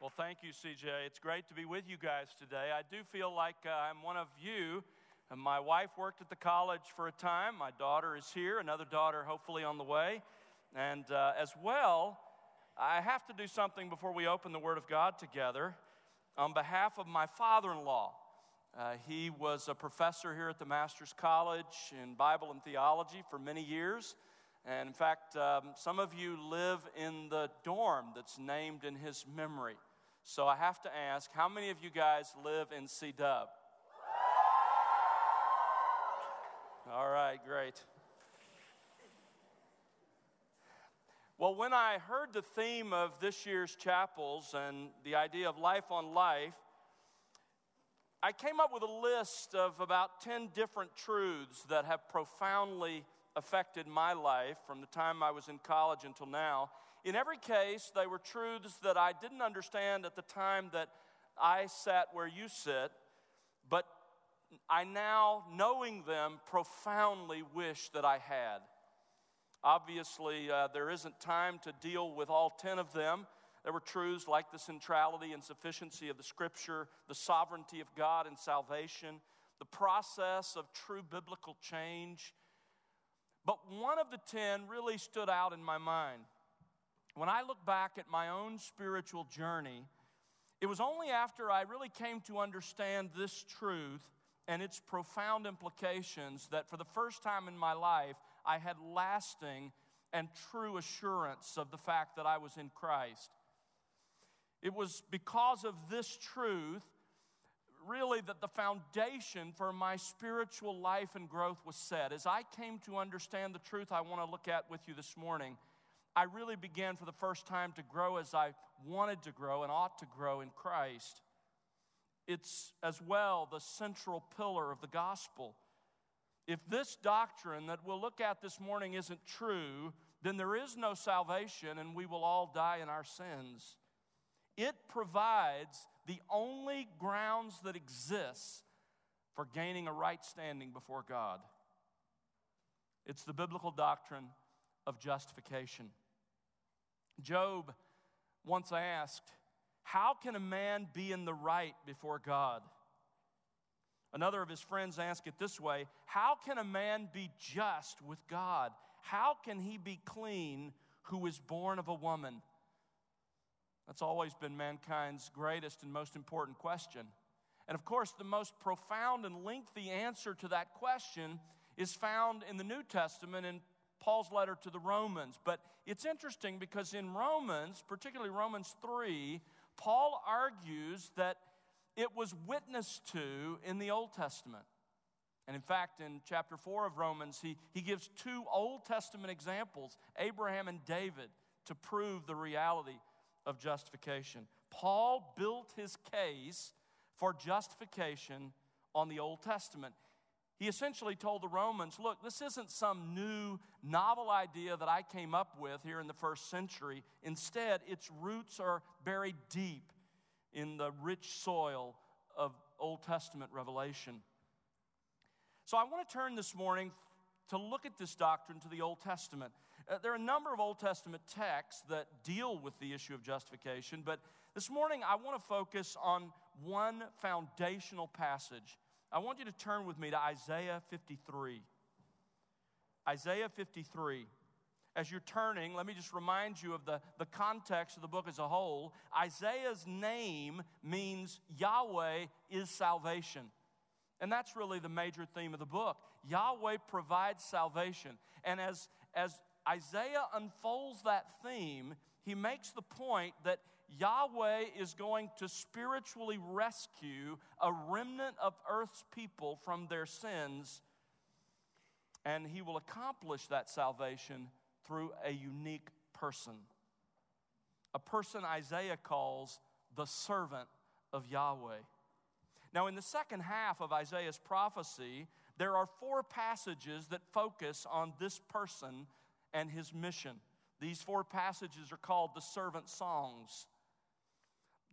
Well, thank you, CJ. It's great to be with you guys today. I do feel like uh, I'm one of you. And my wife worked at the college for a time. My daughter is here, another daughter hopefully on the way. And uh, as well, I have to do something before we open the Word of God together on behalf of my father in law. Uh, he was a professor here at the Master's College in Bible and Theology for many years. And in fact, um, some of you live in the dorm that's named in his memory. So I have to ask how many of you guys live in C Dub? All right, great. Well, when I heard the theme of this year's chapels and the idea of life on life, I came up with a list of about 10 different truths that have profoundly affected my life from the time I was in college until now. In every case, they were truths that I didn't understand at the time that I sat where you sit, but I now, knowing them, profoundly wish that I had. Obviously, uh, there isn't time to deal with all 10 of them. There were truths like the centrality and sufficiency of the scripture, the sovereignty of God and salvation, the process of true biblical change, but one of the 10 really stood out in my mind. When I look back at my own spiritual journey, it was only after I really came to understand this truth and its profound implications that for the first time in my life, I had lasting and true assurance of the fact that I was in Christ. It was because of this truth really that the foundation for my spiritual life and growth was set. As I came to understand the truth I want to look at with you this morning, I really began for the first time to grow as I wanted to grow and ought to grow in Christ. It's as well the central pillar of the gospel. If this doctrine that we'll look at this morning isn't true, then there is no salvation and we will all die in our sins. It provides the only grounds that exists for gaining a right standing before God. It's the biblical doctrine of justification. Job once asked, How can a man be in the right before God? Another of his friends asked it this way How can a man be just with God? How can he be clean who is born of a woman? That's always been mankind's greatest and most important question. And of course, the most profound and lengthy answer to that question is found in the New Testament in Paul's letter to the Romans. But it's interesting because in Romans, particularly Romans 3, Paul argues that it was witnessed to in the Old Testament. And in fact, in chapter 4 of Romans, he, he gives two Old Testament examples, Abraham and David, to prove the reality of justification. Paul built his case for justification on the Old Testament. He essentially told the Romans, look, this isn't some new, novel idea that I came up with here in the first century. Instead, its roots are buried deep in the rich soil of Old Testament revelation. So I want to turn this morning to look at this doctrine to the Old Testament. Uh, there are a number of Old Testament texts that deal with the issue of justification, but this morning I want to focus on one foundational passage. I want you to turn with me to Isaiah 53. Isaiah 53. As you're turning, let me just remind you of the, the context of the book as a whole. Isaiah's name means Yahweh is salvation. And that's really the major theme of the book. Yahweh provides salvation. And as, as Isaiah unfolds that theme, he makes the point that Yahweh is going to spiritually rescue a remnant of earth's people from their sins, and he will accomplish that salvation through a unique person. A person Isaiah calls the servant of Yahweh. Now, in the second half of Isaiah's prophecy, there are four passages that focus on this person and his mission. These four passages are called the servant songs.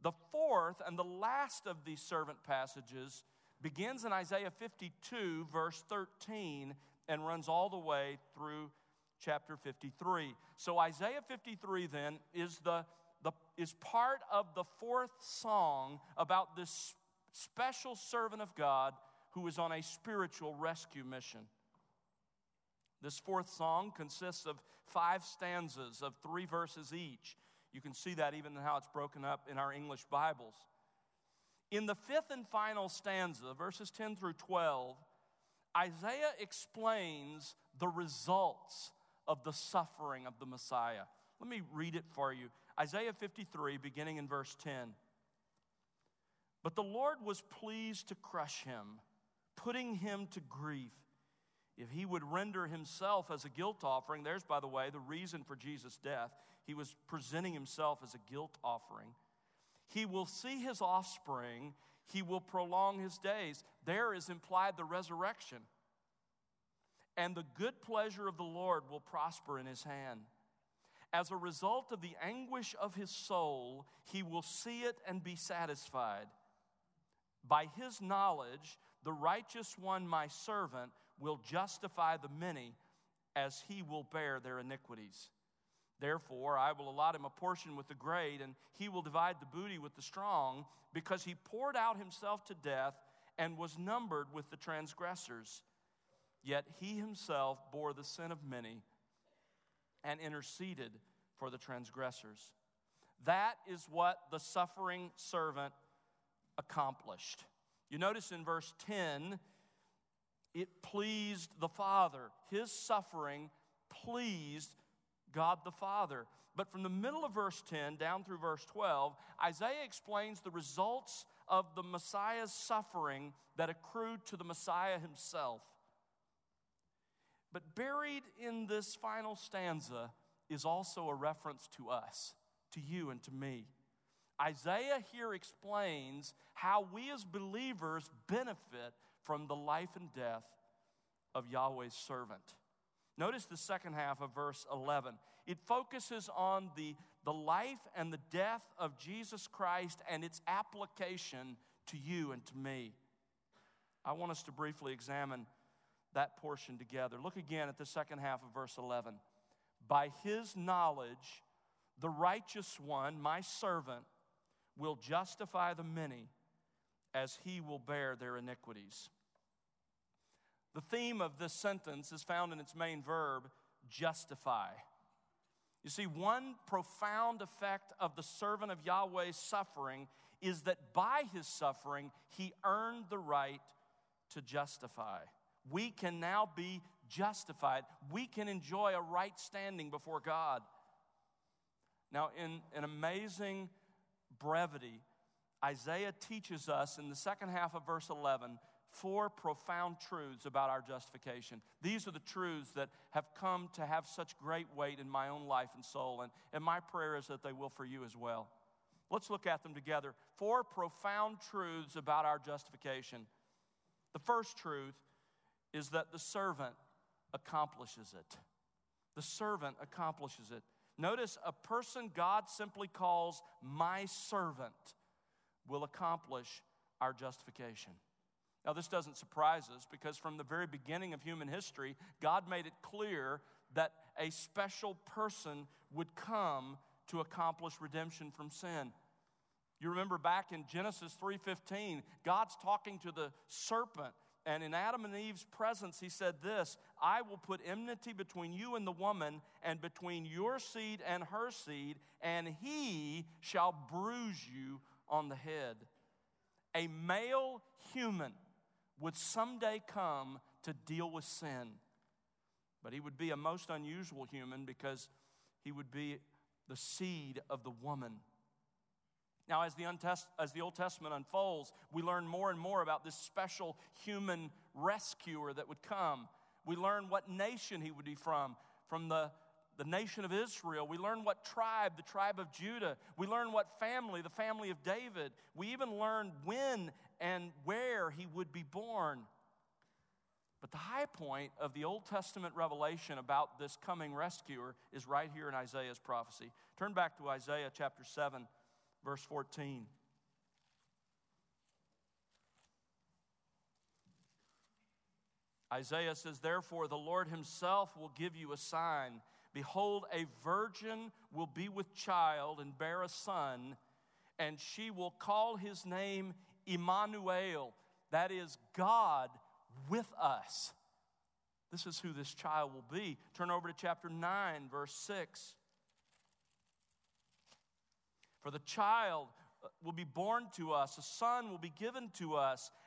The fourth and the last of these servant passages begins in Isaiah 52, verse 13, and runs all the way through chapter 53. So, Isaiah 53 then is the, the is part of the fourth song about this special servant of God who is on a spiritual rescue mission. This fourth song consists of five stanzas of three verses each. You can see that even in how it's broken up in our English Bibles. In the fifth and final stanza, verses 10 through 12, Isaiah explains the results of the suffering of the Messiah. Let me read it for you. Isaiah 53, beginning in verse 10. But the Lord was pleased to crush him, putting him to grief. If he would render himself as a guilt offering, there's, by the way, the reason for Jesus' death. He was presenting himself as a guilt offering. He will see his offspring, he will prolong his days. There is implied the resurrection. And the good pleasure of the Lord will prosper in his hand. As a result of the anguish of his soul, he will see it and be satisfied. By his knowledge, the righteous one, my servant, will justify the many as he will bear their iniquities. Therefore, I will allot him a portion with the great, and he will divide the booty with the strong, because he poured out himself to death and was numbered with the transgressors. Yet he himself bore the sin of many and interceded for the transgressors. That is what the suffering servant accomplished. You notice in verse 10, it pleased the Father. His suffering pleased God the Father. But from the middle of verse 10 down through verse 12, Isaiah explains the results of the Messiah's suffering that accrued to the Messiah himself. But buried in this final stanza is also a reference to us, to you and to me. Isaiah here explains how we as believers benefit from the life and death of Yahweh's servant. Notice the second half of verse 11. It focuses on the, the life and the death of Jesus Christ and its application to you and to me. I want us to briefly examine that portion together. Look again at the second half of verse 11. By his knowledge, the righteous one, my servant, will justify the many as he will bear their iniquities. The theme of this sentence is found in its main verb, justify. You see, one profound effect of the servant of Yahweh's suffering is that by his suffering, he earned the right to justify. We can now be justified. We can enjoy a right standing before God. Now, in an amazing brevity, Isaiah teaches us in the second half of verse 11 four profound truths about our justification. These are the truths that have come to have such great weight in my own life and soul, and, and my prayer is that they will for you as well. Let's look at them together. Four profound truths about our justification. The first truth is that the servant accomplishes it. The servant accomplishes it. Notice a person God simply calls my servant will accomplish our justification. Now, this doesn't surprise us because from the very beginning of human history, God made it clear that a special person would come to accomplish redemption from sin. You remember back in Genesis 3:15, God's talking to the serpent and in Adam and Eve's presence, he said this I will put enmity between you and the woman, and between your seed and her seed, and he shall bruise you on the head. A male human would someday come to deal with sin, but he would be a most unusual human because he would be the seed of the woman. Now, as the, Untest- as the Old Testament unfolds, we learn more and more about this special human rescuer that would come. We learn what nation he would be from, from the, the nation of Israel. We learn what tribe, the tribe of Judah. We learn what family, the family of David. We even learn when and where he would be born. But the high point of the Old Testament revelation about this coming rescuer is right here in Isaiah's prophecy. Turn back to Isaiah chapter 7 verse 14. Isaiah says, Therefore, the Lord himself will give you a sign. Behold, a virgin will be with child and bear a son, and she will call his name Emmanuel. That is, God with us. This is who this child will be. Turn over to chapter 9, verse 6. For the child uh, will be born to us, a son will be given to us,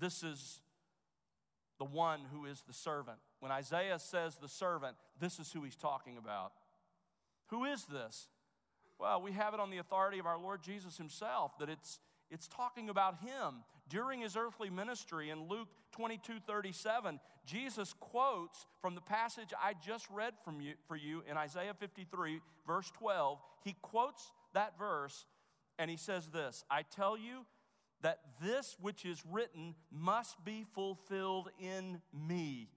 This is the one who is the servant. When Isaiah says the servant, this is who he's talking about. Who is this? Well, we have it on the authority of our Lord Jesus himself that it's, it's talking about him. During his earthly ministry in Luke 22 37, Jesus quotes from the passage I just read from you, for you in Isaiah 53, verse 12. He quotes that verse and he says this I tell you that this which is written must be fulfilled in me,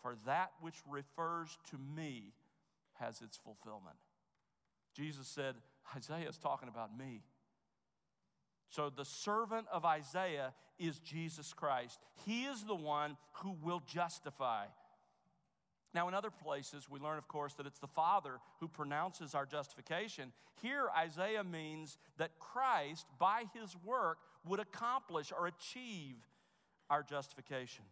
for that which refers to me has its fulfillment. Jesus said, Isaiah is talking about me. So the servant of Isaiah is Jesus Christ. He is the one who will justify. Now, in other places, we learn, of course, that it's the Father who pronounces our justification. Here, Isaiah means that Christ, by his work, would accomplish or achieve our justification.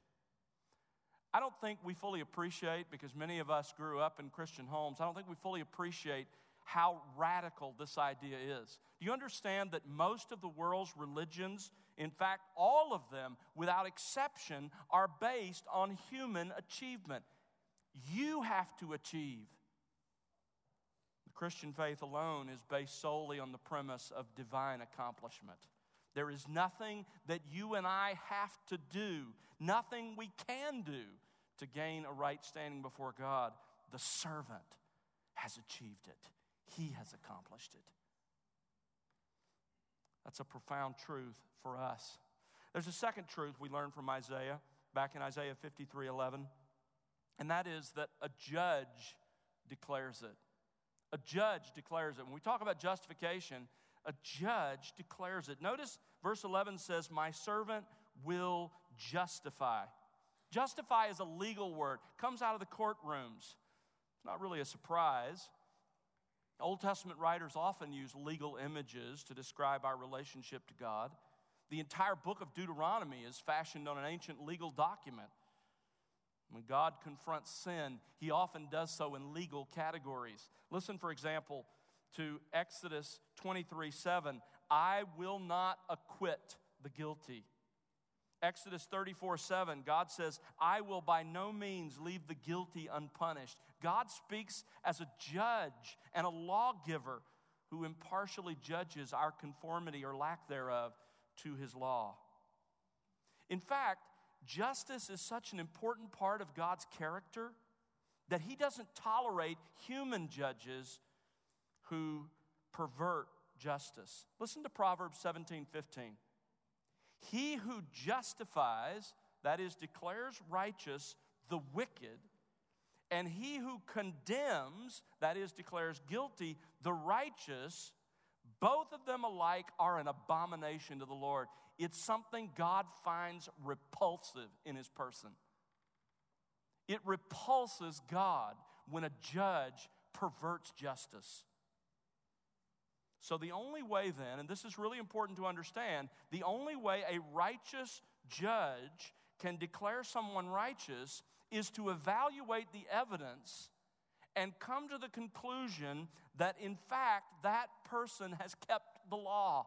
I don't think we fully appreciate, because many of us grew up in Christian homes, I don't think we fully appreciate how radical this idea is. Do you understand that most of the world's religions, in fact, all of them, without exception, are based on human achievement? You have to achieve. The Christian faith alone is based solely on the premise of divine accomplishment. There is nothing that you and I have to do, nothing we can do to gain a right standing before God. The servant has achieved it he has accomplished it. That's a profound truth for us. There's a second truth we learn from Isaiah, back in Isaiah 53 11, and that is that a judge declares it. A judge declares it. When we talk about justification, a judge declares it. Notice verse 11 says, My servant will justify. Justify is a legal word, comes out of the courtrooms. It's not really a surprise. Old Testament writers often use legal images to describe our relationship to God. The entire book of Deuteronomy is fashioned on an ancient legal document. When God confronts sin, he often does so in legal categories. Listen, for example, to Exodus 23 7. I will not acquit the guilty. Exodus 34 7, God says, I will by no means leave the guilty unpunished. God speaks as a judge and a lawgiver who impartially judges our conformity or lack thereof to his law. In fact, justice is such an important part of God's character that he doesn't tolerate human judges who pervert justice. Listen to Proverbs 17 15. He who justifies, that is, declares righteous the wicked, and he who condemns, that is, declares guilty the righteous, both of them alike are an abomination to the Lord. It's something God finds repulsive in his person. It repulses God when a judge perverts justice. So, the only way then, and this is really important to understand, the only way a righteous judge can declare someone righteous is to evaluate the evidence and come to the conclusion that, in fact, that person has kept the law.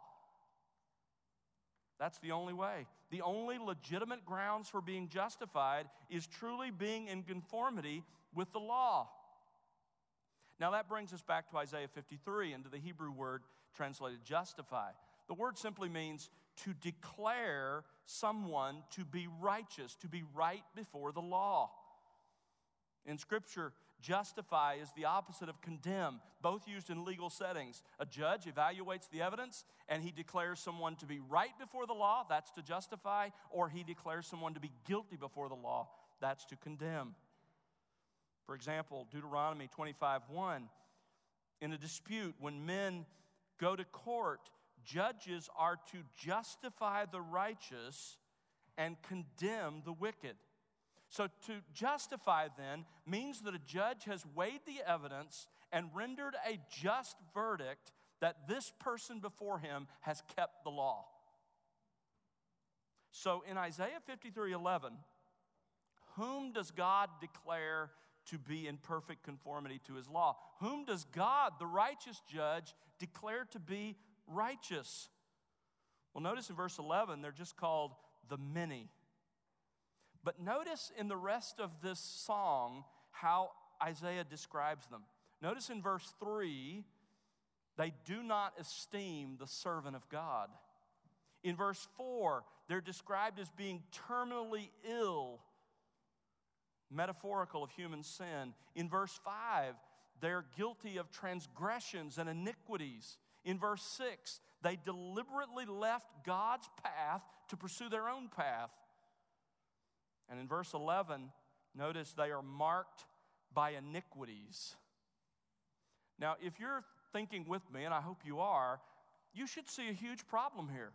That's the only way. The only legitimate grounds for being justified is truly being in conformity with the law. Now, that brings us back to Isaiah 53 and to the Hebrew word translated justify. The word simply means to declare someone to be righteous, to be right before the law. In Scripture, justify is the opposite of condemn, both used in legal settings. A judge evaluates the evidence and he declares someone to be right before the law, that's to justify, or he declares someone to be guilty before the law, that's to condemn. For example, Deuteronomy 25 1. In a dispute, when men go to court, judges are to justify the righteous and condemn the wicked. So, to justify then means that a judge has weighed the evidence and rendered a just verdict that this person before him has kept the law. So, in Isaiah 53 11, whom does God declare to be in perfect conformity to his law? Whom does God, the righteous judge, declare to be righteous? Well, notice in verse 11, they're just called the many. But notice in the rest of this song how Isaiah describes them. Notice in verse 3, they do not esteem the servant of God. In verse 4, they're described as being terminally ill, metaphorical of human sin. In verse 5, they're guilty of transgressions and iniquities. In verse 6, they deliberately left God's path to pursue their own path. And in verse 11, notice they are marked by iniquities. Now, if you're thinking with me, and I hope you are, you should see a huge problem here.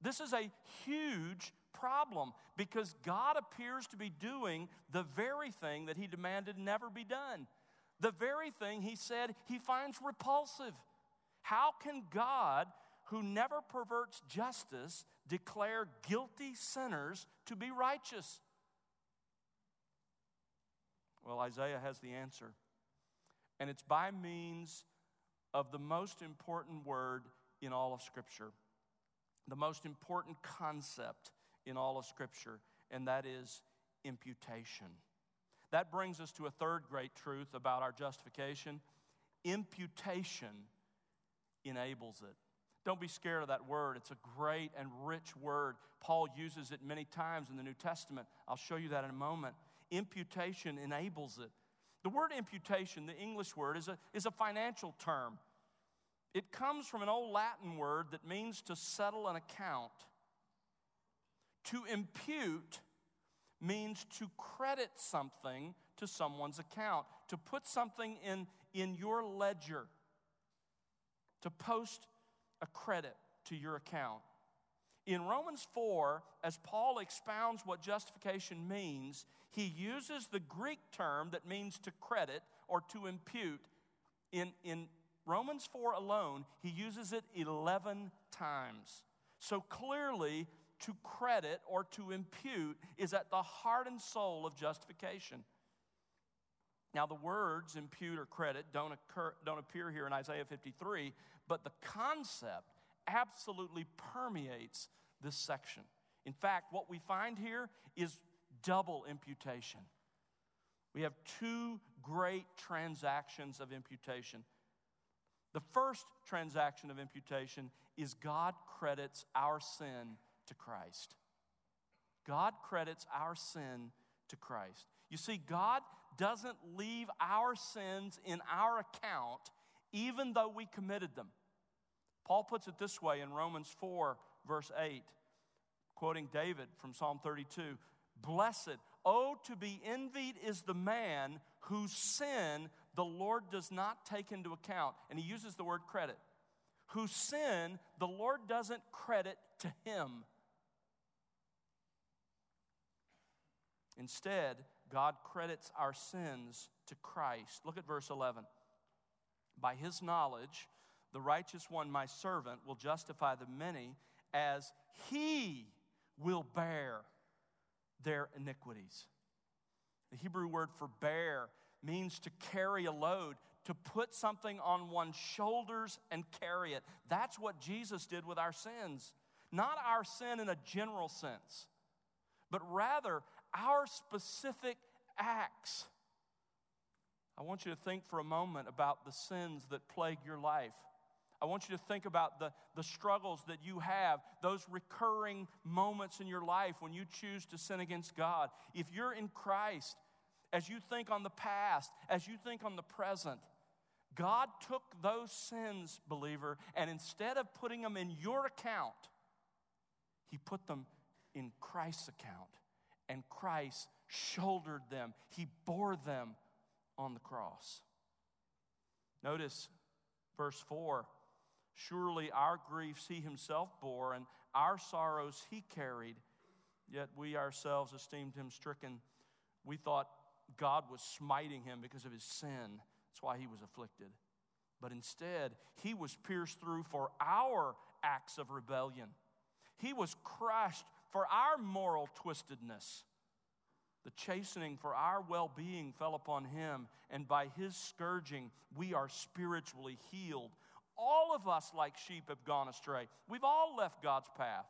This is a huge problem because God appears to be doing the very thing that He demanded never be done, the very thing He said He finds repulsive. How can God, who never perverts justice, declare guilty sinners to be righteous? Well, Isaiah has the answer. And it's by means of the most important word in all of Scripture, the most important concept in all of Scripture, and that is imputation. That brings us to a third great truth about our justification imputation enables it. Don't be scared of that word. It's a great and rich word. Paul uses it many times in the New Testament. I'll show you that in a moment imputation enables it. The word imputation, the English word, is a, is a financial term. It comes from an old Latin word that means to settle an account. To impute means to credit something to someone's account, to put something in, in your ledger, to post a credit to your account. In Romans 4, as Paul expounds what justification means, he uses the Greek term that means to credit or to impute. In, in Romans 4 alone, he uses it 11 times. So clearly, to credit or to impute is at the heart and soul of justification. Now, the words impute or credit don't, occur, don't appear here in Isaiah 53, but the concept absolutely permeates this section. In fact, what we find here is double imputation. We have two great transactions of imputation. The first transaction of imputation is God credits our sin to Christ. God credits our sin to Christ. You see, God doesn't leave our sins in our account even though we committed them. Paul puts it this way in Romans 4, verse 8, quoting David from Psalm 32 Blessed, oh, to be envied is the man whose sin the Lord does not take into account. And he uses the word credit. Whose sin the Lord doesn't credit to him. Instead, God credits our sins to Christ. Look at verse 11. By his knowledge, the righteous one, my servant, will justify the many as he will bear their iniquities. The Hebrew word for bear means to carry a load, to put something on one's shoulders and carry it. That's what Jesus did with our sins. Not our sin in a general sense, but rather our specific acts. I want you to think for a moment about the sins that plague your life. I want you to think about the, the struggles that you have, those recurring moments in your life when you choose to sin against God. If you're in Christ as you think on the past, as you think on the present, God took those sins, believer, and instead of putting them in your account, He put them in Christ's account. And Christ shouldered them, He bore them on the cross. Notice verse 4 Surely our griefs He Himself bore, and our sorrows He carried, yet we ourselves esteemed Him stricken. We thought God was smiting Him because of His sin. That's why he was afflicted. But instead, he was pierced through for our acts of rebellion. He was crushed for our moral twistedness. The chastening for our well being fell upon him, and by his scourging, we are spiritually healed. All of us, like sheep, have gone astray. We've all left God's path.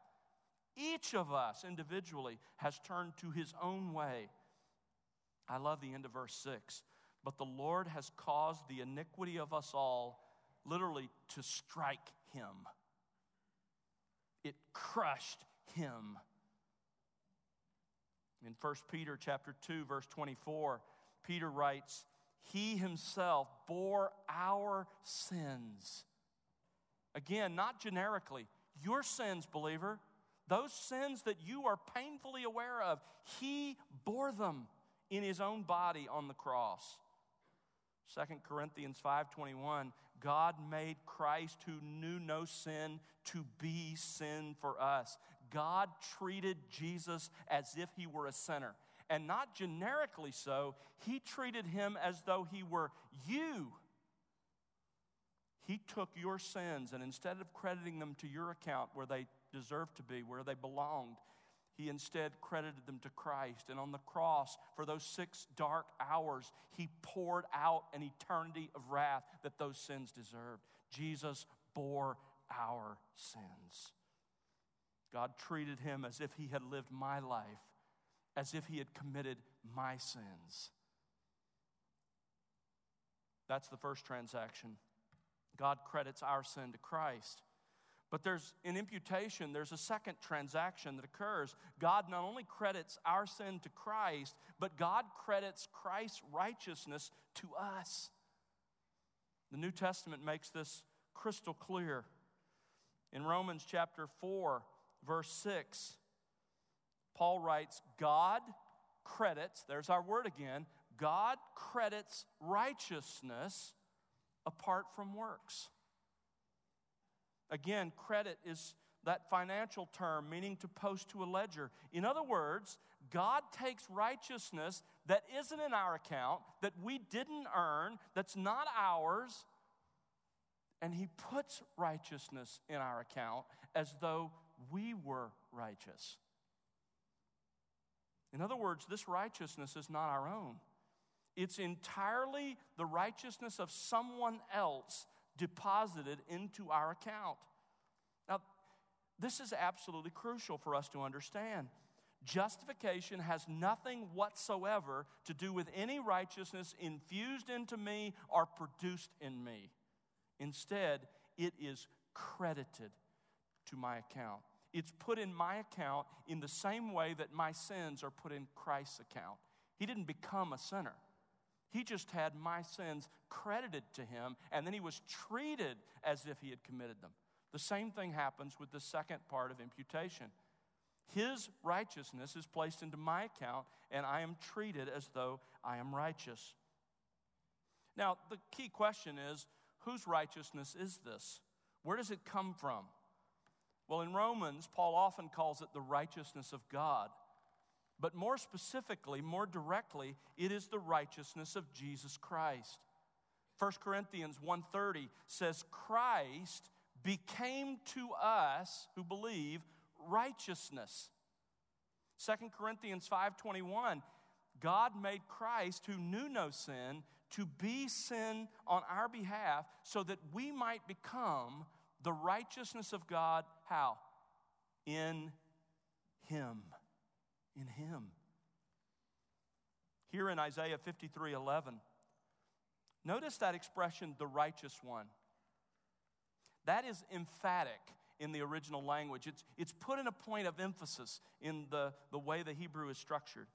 Each of us individually has turned to his own way. I love the end of verse 6. But the Lord has caused the iniquity of us all literally to strike him. It crushed him. In 1 Peter chapter 2 verse 24, Peter writes, "He himself bore our sins." Again, not generically, your sins, believer, those sins that you are painfully aware of, he bore them in his own body on the cross. 2 Corinthians 5:21 God made Christ who knew no sin to be sin for us. God treated Jesus as if he were a sinner. And not generically so, he treated him as though he were you. He took your sins and instead of crediting them to your account where they deserved to be, where they belonged, he instead credited them to Christ. And on the cross, for those six dark hours, he poured out an eternity of wrath that those sins deserved. Jesus bore our sins. God treated him as if he had lived my life, as if he had committed my sins. That's the first transaction. God credits our sin to Christ. But there's an imputation, there's a second transaction that occurs. God not only credits our sin to Christ, but God credits Christ's righteousness to us. The New Testament makes this crystal clear. In Romans chapter 4, verse 6, Paul writes, God credits, there's our word again, God credits righteousness apart from works. Again, credit is that financial term meaning to post to a ledger. In other words, God takes righteousness that isn't in our account, that we didn't earn, that's not ours, and He puts righteousness in our account as though we were righteous. In other words, this righteousness is not our own. It's entirely the righteousness of someone else deposited into our account. Now, this is absolutely crucial for us to understand. Justification has nothing whatsoever to do with any righteousness infused into me or produced in me. Instead, it is credited to my account. It's put in my account in the same way that my sins are put in Christ's account. He didn't become a sinner. He just had my sins credited to him, and then he was treated as if he had committed them. The same thing happens with the second part of imputation. His righteousness is placed into my account, and I am treated as though I am righteous. Now, the key question is whose righteousness is this? Where does it come from? Well, in Romans, Paul often calls it the righteousness of God. But more specifically, more directly, it is the righteousness of Jesus Christ. 1 Corinthians 1:30 says Christ became to us who believe righteousness. 2 Corinthians 5:21 God made Christ who knew no sin to be sin on our behalf so that we might become the righteousness of God how? In him in Him. Here in Isaiah 53 11, notice that expression, the righteous one. That is emphatic in the original language. It's, it's put in a point of emphasis in the, the way the Hebrew is structured.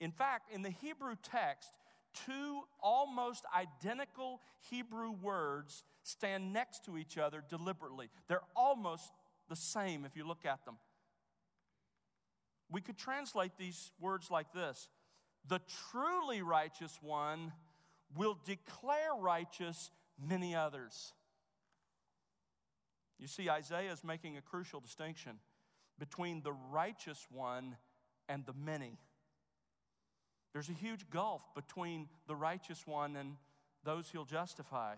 In fact, in the Hebrew text, two almost identical Hebrew words stand next to each other deliberately. They're almost the same if you look at them. We could translate these words like this The truly righteous one will declare righteous many others. You see, Isaiah is making a crucial distinction between the righteous one and the many. There's a huge gulf between the righteous one and those he'll justify.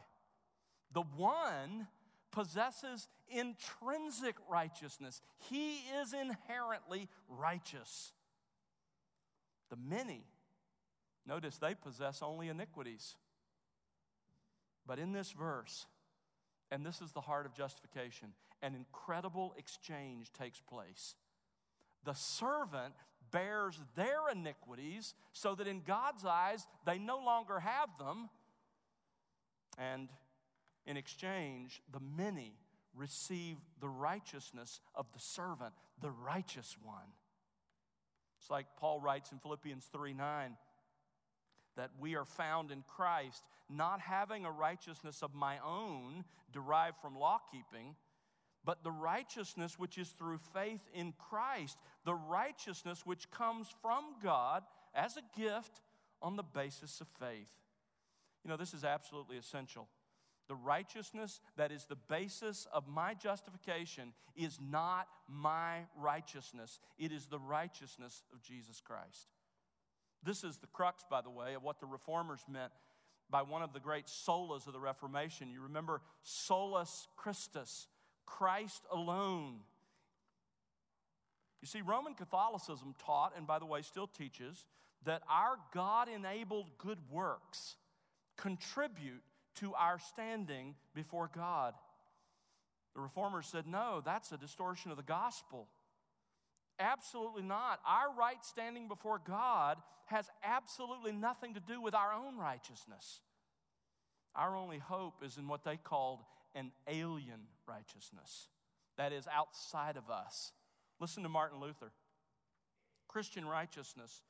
The one possesses intrinsic righteousness, he is inherently righteous. The many, notice they possess only iniquities. But in this verse, and this is the heart of justification, an incredible exchange takes place. The servant bears their iniquities so that in God's eyes they no longer have them. And in exchange, the many receive the righteousness of the servant, the righteous one. It's like Paul writes in Philippians 3 9 that we are found in Christ, not having a righteousness of my own derived from law keeping but the righteousness which is through faith in Christ, the righteousness which comes from God as a gift on the basis of faith. You know, this is absolutely essential. The righteousness that is the basis of my justification is not my righteousness, it is the righteousness of Jesus Christ. This is the crux, by the way, of what the reformers meant by one of the great solas of the Reformation. You remember solus Christus, Christ alone. You see, Roman Catholicism taught, and by the way, still teaches, that our God enabled good works contribute to our standing before God. The reformers said, no, that's a distortion of the gospel. Absolutely not. Our right standing before God has absolutely nothing to do with our own righteousness. Our only hope is in what they called an alien righteousness that is outside of us. Listen to Martin Luther. Christian righteousness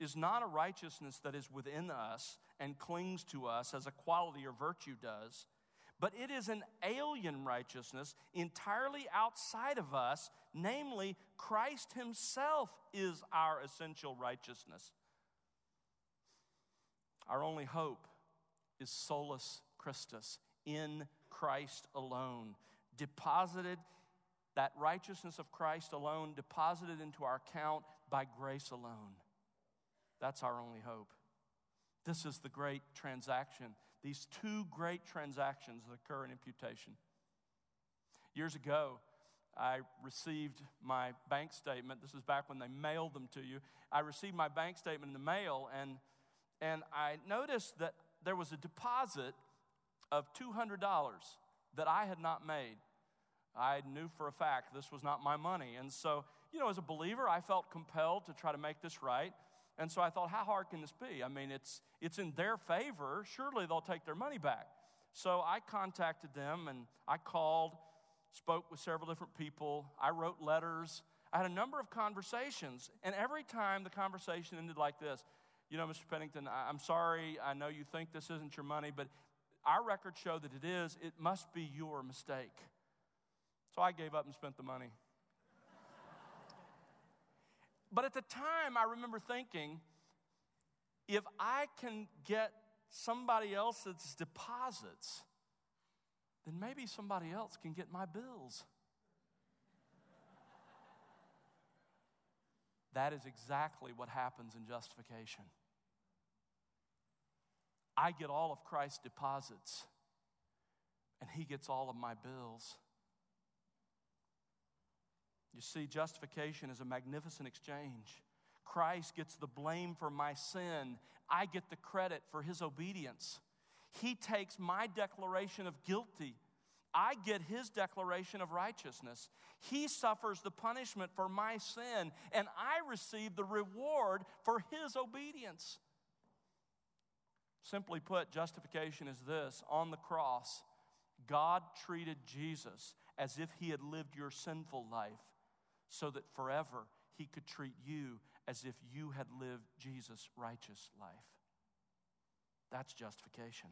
is not a righteousness that is within us and clings to us as a quality or virtue does, but it is an alien righteousness entirely outside of us, namely, Christ Himself is our essential righteousness. Our only hope is solus Christus in Christ alone, deposited, that righteousness of Christ alone, deposited into our account by grace alone. That's our only hope. This is the great transaction, these two great transactions that occur in imputation. Years ago, I received my bank statement. This is back when they mailed them to you. I received my bank statement in the mail, and, and I noticed that there was a deposit of $200 that I had not made. I knew for a fact this was not my money. And so, you know, as a believer, I felt compelled to try to make this right. And so I thought, how hard can this be? I mean, it's, it's in their favor. Surely they'll take their money back. So I contacted them and I called, spoke with several different people. I wrote letters. I had a number of conversations. And every time the conversation ended like this You know, Mr. Pennington, I'm sorry. I know you think this isn't your money, but our records show that it is, it must be your mistake. So I gave up and spent the money. But at the time, I remember thinking if I can get somebody else's deposits, then maybe somebody else can get my bills. that is exactly what happens in justification. I get all of Christ's deposits, and He gets all of my bills. You see, justification is a magnificent exchange. Christ gets the blame for my sin, I get the credit for His obedience. He takes my declaration of guilty. I get his declaration of righteousness. He suffers the punishment for my sin, and I receive the reward for his obedience. Simply put, justification is this on the cross, God treated Jesus as if he had lived your sinful life so that forever he could treat you as if you had lived Jesus' righteous life. That's justification.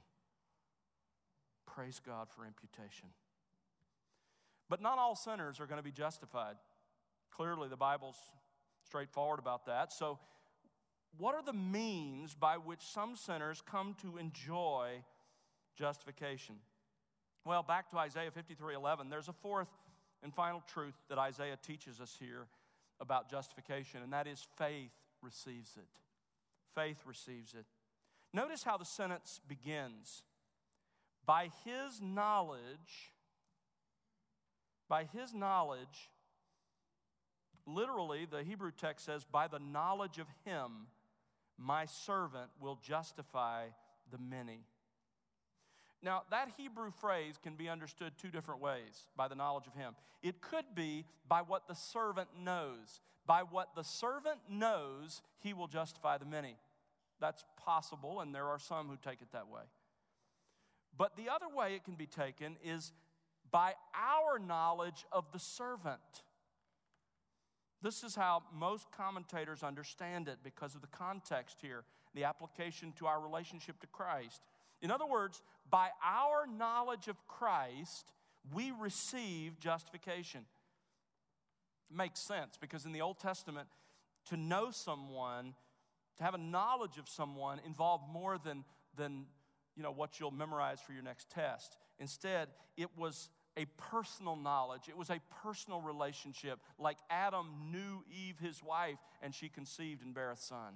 Praise God for imputation. But not all sinners are going to be justified. Clearly, the Bible's straightforward about that. So, what are the means by which some sinners come to enjoy justification? Well, back to Isaiah 53 11, there's a fourth and final truth that Isaiah teaches us here about justification, and that is faith receives it. Faith receives it. Notice how the sentence begins. By his knowledge, by his knowledge, literally, the Hebrew text says, by the knowledge of him, my servant will justify the many. Now, that Hebrew phrase can be understood two different ways by the knowledge of Him. It could be by what the servant knows. By what the servant knows, he will justify the many. That's possible, and there are some who take it that way. But the other way it can be taken is by our knowledge of the servant. This is how most commentators understand it because of the context here, the application to our relationship to Christ. In other words, by our knowledge of Christ, we receive justification. It makes sense because in the Old Testament, to know someone, to have a knowledge of someone, involved more than, than you know, what you'll memorize for your next test. Instead, it was a personal knowledge. It was a personal relationship, like Adam knew Eve, his wife, and she conceived and bare a son.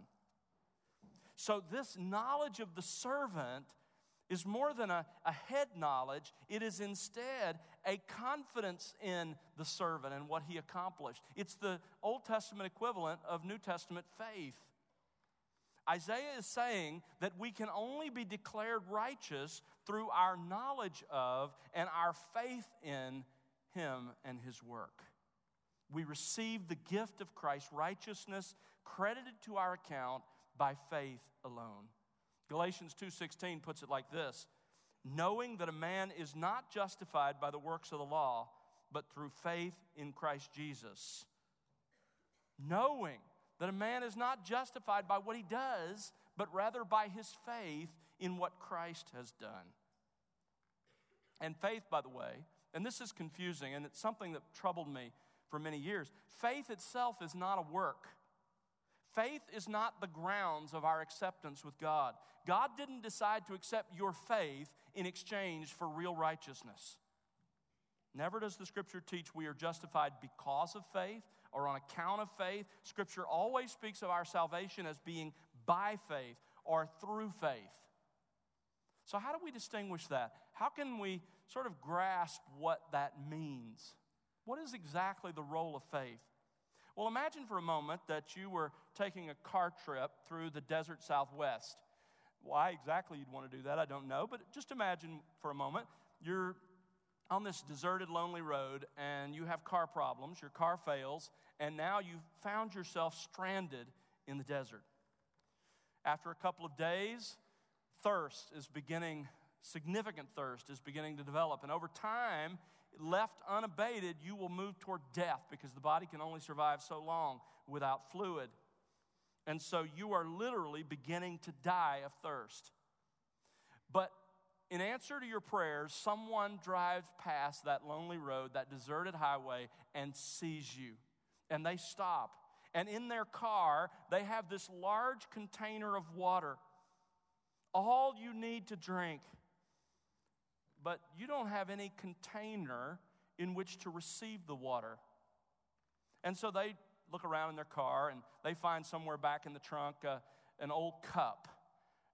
So, this knowledge of the servant is more than a, a head knowledge, it is instead a confidence in the servant and what he accomplished. It's the Old Testament equivalent of New Testament faith. Isaiah is saying that we can only be declared righteous through our knowledge of and our faith in him and his work. We receive the gift of Christ's righteousness credited to our account by faith alone. Galatians 2:16 puts it like this: knowing that a man is not justified by the works of the law, but through faith in Christ Jesus. Knowing that a man is not justified by what he does, but rather by his faith in what Christ has done. And faith, by the way, and this is confusing, and it's something that troubled me for many years. Faith itself is not a work. Faith is not the grounds of our acceptance with God. God didn't decide to accept your faith in exchange for real righteousness. Never does the scripture teach we are justified because of faith or on account of faith. Scripture always speaks of our salvation as being by faith or through faith. So, how do we distinguish that? How can we sort of grasp what that means? What is exactly the role of faith? Well, imagine for a moment that you were taking a car trip through the desert southwest. Why exactly you'd want to do that, I don't know, but just imagine for a moment you're on this deserted, lonely road and you have car problems, your car fails, and now you've found yourself stranded in the desert. After a couple of days, thirst is beginning, significant thirst is beginning to develop. And over time, left unabated, you will move toward death because the body can only survive so long without fluid. And so you are literally beginning to die of thirst. But in answer to your prayers, someone drives past that lonely road, that deserted highway, and sees you. And they stop. And in their car, they have this large container of water. All you need to drink but you don't have any container in which to receive the water. And so they look around in their car and they find somewhere back in the trunk uh, an old cup.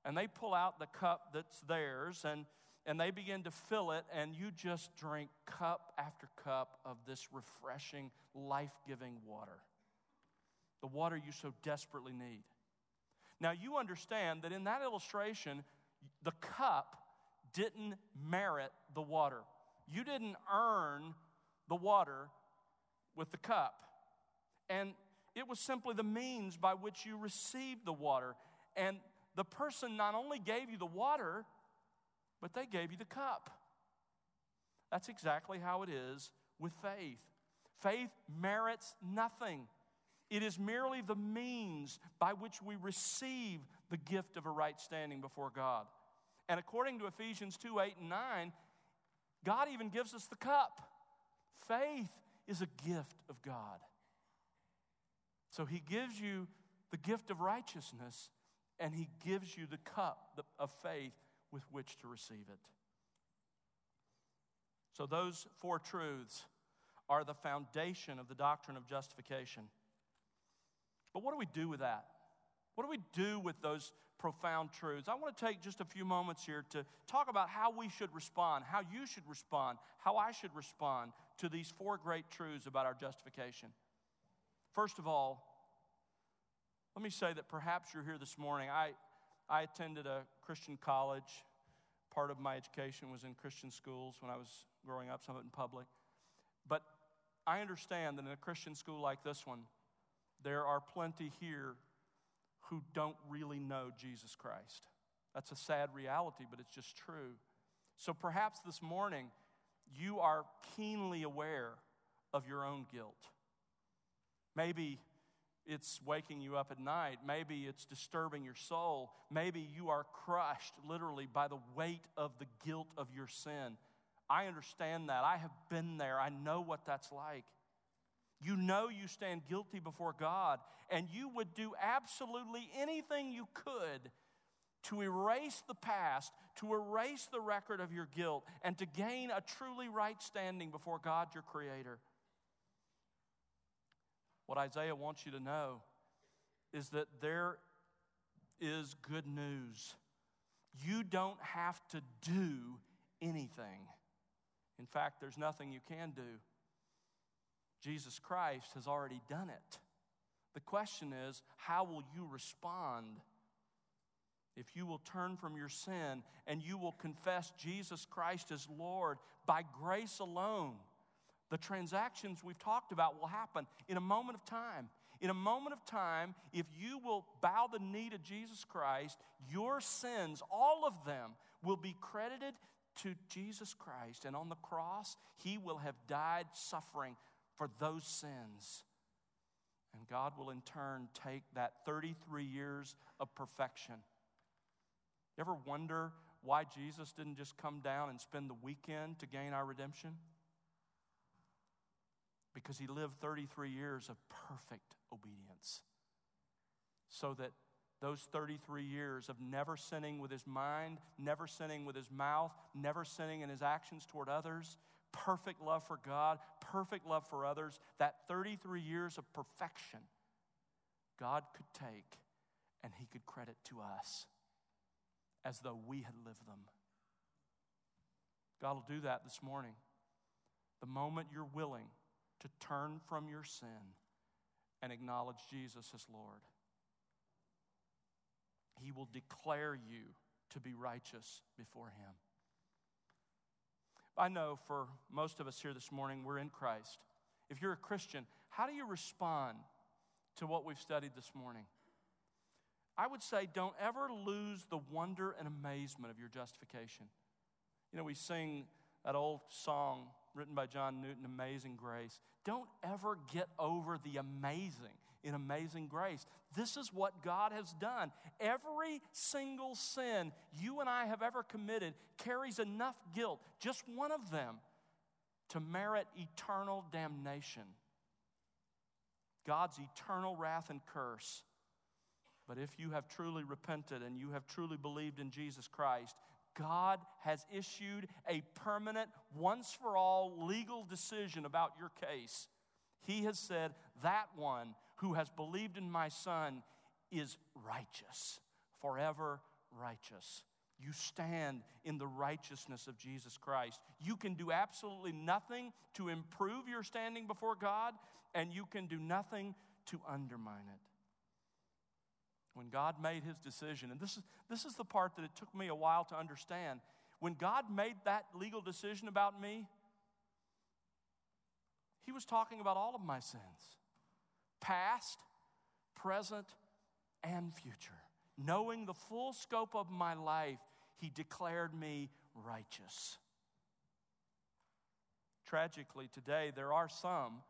And they pull out the cup that's theirs and, and they begin to fill it, and you just drink cup after cup of this refreshing, life giving water. The water you so desperately need. Now, you understand that in that illustration, the cup didn't merit the water. You didn't earn the water with the cup. And it was simply the means by which you received the water. And the person not only gave you the water, but they gave you the cup. That's exactly how it is with faith. Faith merits nothing. It is merely the means by which we receive the gift of a right standing before God. And according to Ephesians 2 8 and 9, God even gives us the cup. Faith is a gift of God. So he gives you the gift of righteousness and he gives you the cup of faith with which to receive it. So, those four truths are the foundation of the doctrine of justification. But what do we do with that? What do we do with those profound truths? I want to take just a few moments here to talk about how we should respond, how you should respond, how I should respond to these four great truths about our justification. First of all, let me say that perhaps you're here this morning. I, I attended a Christian college. Part of my education was in Christian schools when I was growing up, some of it in public. But I understand that in a Christian school like this one, there are plenty here who don't really know Jesus Christ. That's a sad reality, but it's just true. So perhaps this morning you are keenly aware of your own guilt. Maybe it's waking you up at night. Maybe it's disturbing your soul. Maybe you are crushed literally by the weight of the guilt of your sin. I understand that. I have been there. I know what that's like. You know you stand guilty before God, and you would do absolutely anything you could to erase the past, to erase the record of your guilt, and to gain a truly right standing before God, your Creator. What Isaiah wants you to know is that there is good news. You don't have to do anything. In fact, there's nothing you can do. Jesus Christ has already done it. The question is, how will you respond? If you will turn from your sin and you will confess Jesus Christ as Lord by grace alone, the transactions we've talked about will happen in a moment of time. In a moment of time, if you will bow the knee to Jesus Christ, your sins, all of them, will be credited to Jesus Christ. And on the cross, He will have died suffering for those sins. And God will in turn take that 33 years of perfection. You ever wonder why Jesus didn't just come down and spend the weekend to gain our redemption? Because he lived 33 years of perfect obedience. So that those 33 years of never sinning with his mind, never sinning with his mouth, never sinning in his actions toward others, perfect love for God, perfect love for others, that 33 years of perfection, God could take and He could credit to us as though we had lived them. God will do that this morning. The moment you're willing to turn from your sin and acknowledge Jesus as Lord, He will declare you to be righteous before Him. I know for most of us here this morning, we're in Christ. If you're a Christian, how do you respond to what we've studied this morning? I would say don't ever lose the wonder and amazement of your justification. You know, we sing that old song written by John Newton, Amazing Grace. Don't ever get over the amazing in amazing grace. This is what God has done. Every single sin you and I have ever committed carries enough guilt, just one of them, to merit eternal damnation. God's eternal wrath and curse. But if you have truly repented and you have truly believed in Jesus Christ, God has issued a permanent, once for all legal decision about your case. He has said, That one who has believed in my Son is righteous, forever righteous. You stand in the righteousness of Jesus Christ. You can do absolutely nothing to improve your standing before God, and you can do nothing to undermine it. When God made his decision, and this is, this is the part that it took me a while to understand. When God made that legal decision about me, he was talking about all of my sins past, present, and future. Knowing the full scope of my life, he declared me righteous. Tragically, today, there are some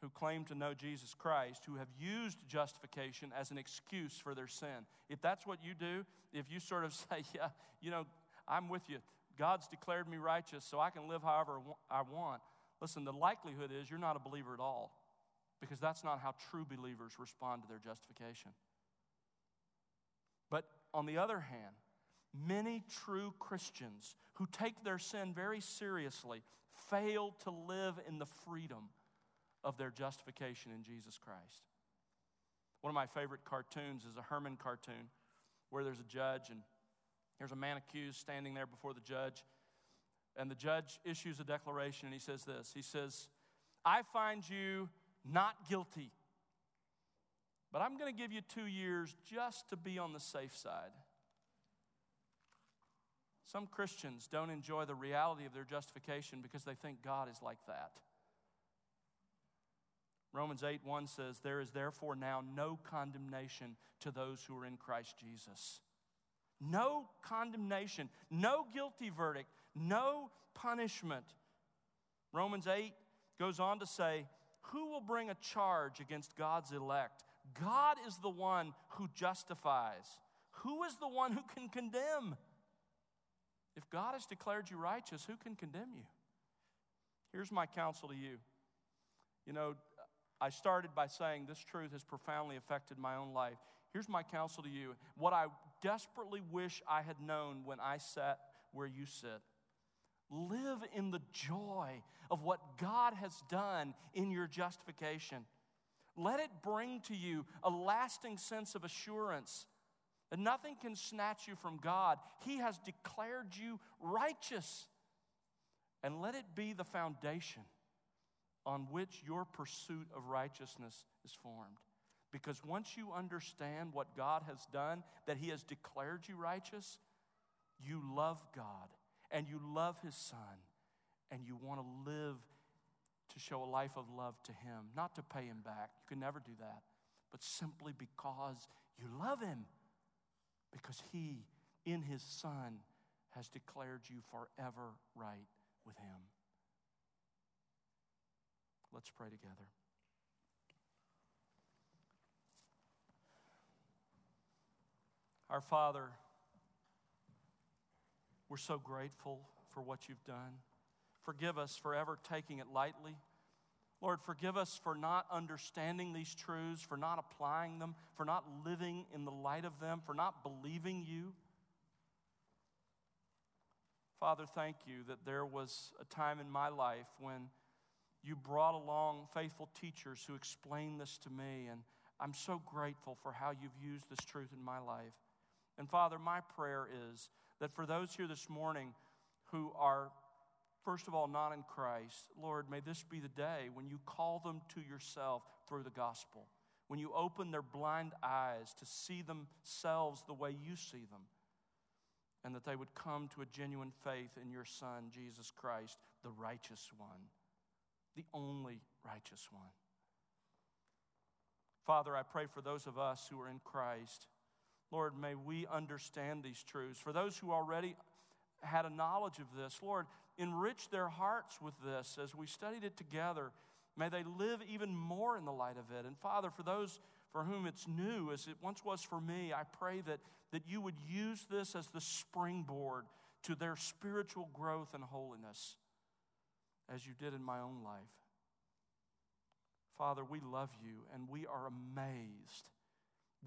who claim to know Jesus Christ who have used justification as an excuse for their sin. If that's what you do, if you sort of say, Yeah, you know, I'm with you, God's declared me righteous, so I can live however I want. Listen, the likelihood is you're not a believer at all because that's not how true believers respond to their justification. But on the other hand, many true Christians who take their sin very seriously fail to live in the freedom of their justification in Jesus Christ. One of my favorite cartoons is a Herman cartoon where there's a judge and there's a man accused standing there before the judge. And the judge issues a declaration and he says this He says, I find you not guilty, but I'm going to give you two years just to be on the safe side. Some Christians don't enjoy the reality of their justification because they think God is like that. Romans 8 1 says, There is therefore now no condemnation to those who are in Christ Jesus. No condemnation, no guilty verdict, no punishment. Romans 8 goes on to say, Who will bring a charge against God's elect? God is the one who justifies. Who is the one who can condemn? If God has declared you righteous, who can condemn you? Here's my counsel to you. You know, I started by saying this truth has profoundly affected my own life. Here's my counsel to you what I desperately wish I had known when I sat where you sit. Live in the joy of what God has done in your justification. Let it bring to you a lasting sense of assurance that nothing can snatch you from God. He has declared you righteous. And let it be the foundation on which your pursuit of righteousness is formed. Because once you understand what God has done, that He has declared you righteous, you love God and you love His Son and you want to live to show a life of love to Him, not to pay Him back. You can never do that, but simply because you love Him, because He, in His Son, has declared you forever right with Him. Let's pray together. Our Father, we're so grateful for what you've done. Forgive us for ever taking it lightly. Lord, forgive us for not understanding these truths, for not applying them, for not living in the light of them, for not believing you. Father, thank you that there was a time in my life when you brought along faithful teachers who explained this to me, and I'm so grateful for how you've used this truth in my life. And Father, my prayer is that for those here this morning who are, first of all, not in Christ, Lord, may this be the day when you call them to yourself through the gospel, when you open their blind eyes to see themselves the way you see them, and that they would come to a genuine faith in your Son, Jesus Christ, the righteous one the only righteous one. Father, I pray for those of us who are in Christ. Lord, may we understand these truths. For those who already had a knowledge of this, Lord, enrich their hearts with this as we studied it together. May they live even more in the light of it. And Father, for those for whom it's new, as it once was for me, I pray that, that you would use this as the springboard to their spiritual growth and holiness as you did in my own life. Father, we love you and we are amazed.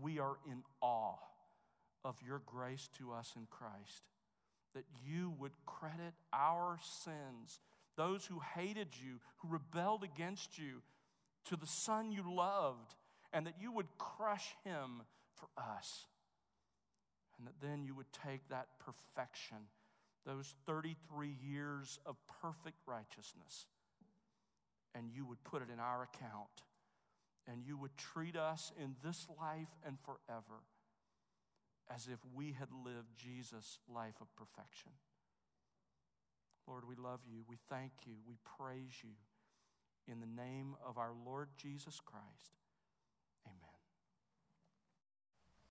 We are in awe of your grace to us in Christ. That you would credit our sins, those who hated you, who rebelled against you, to the Son you loved, and that you would crush him for us. And that then you would take that perfection those 33 years of perfect righteousness and you would put it in our account and you would treat us in this life and forever as if we had lived Jesus' life of perfection. Lord, we love you. We thank you. We praise you. In the name of our Lord Jesus Christ.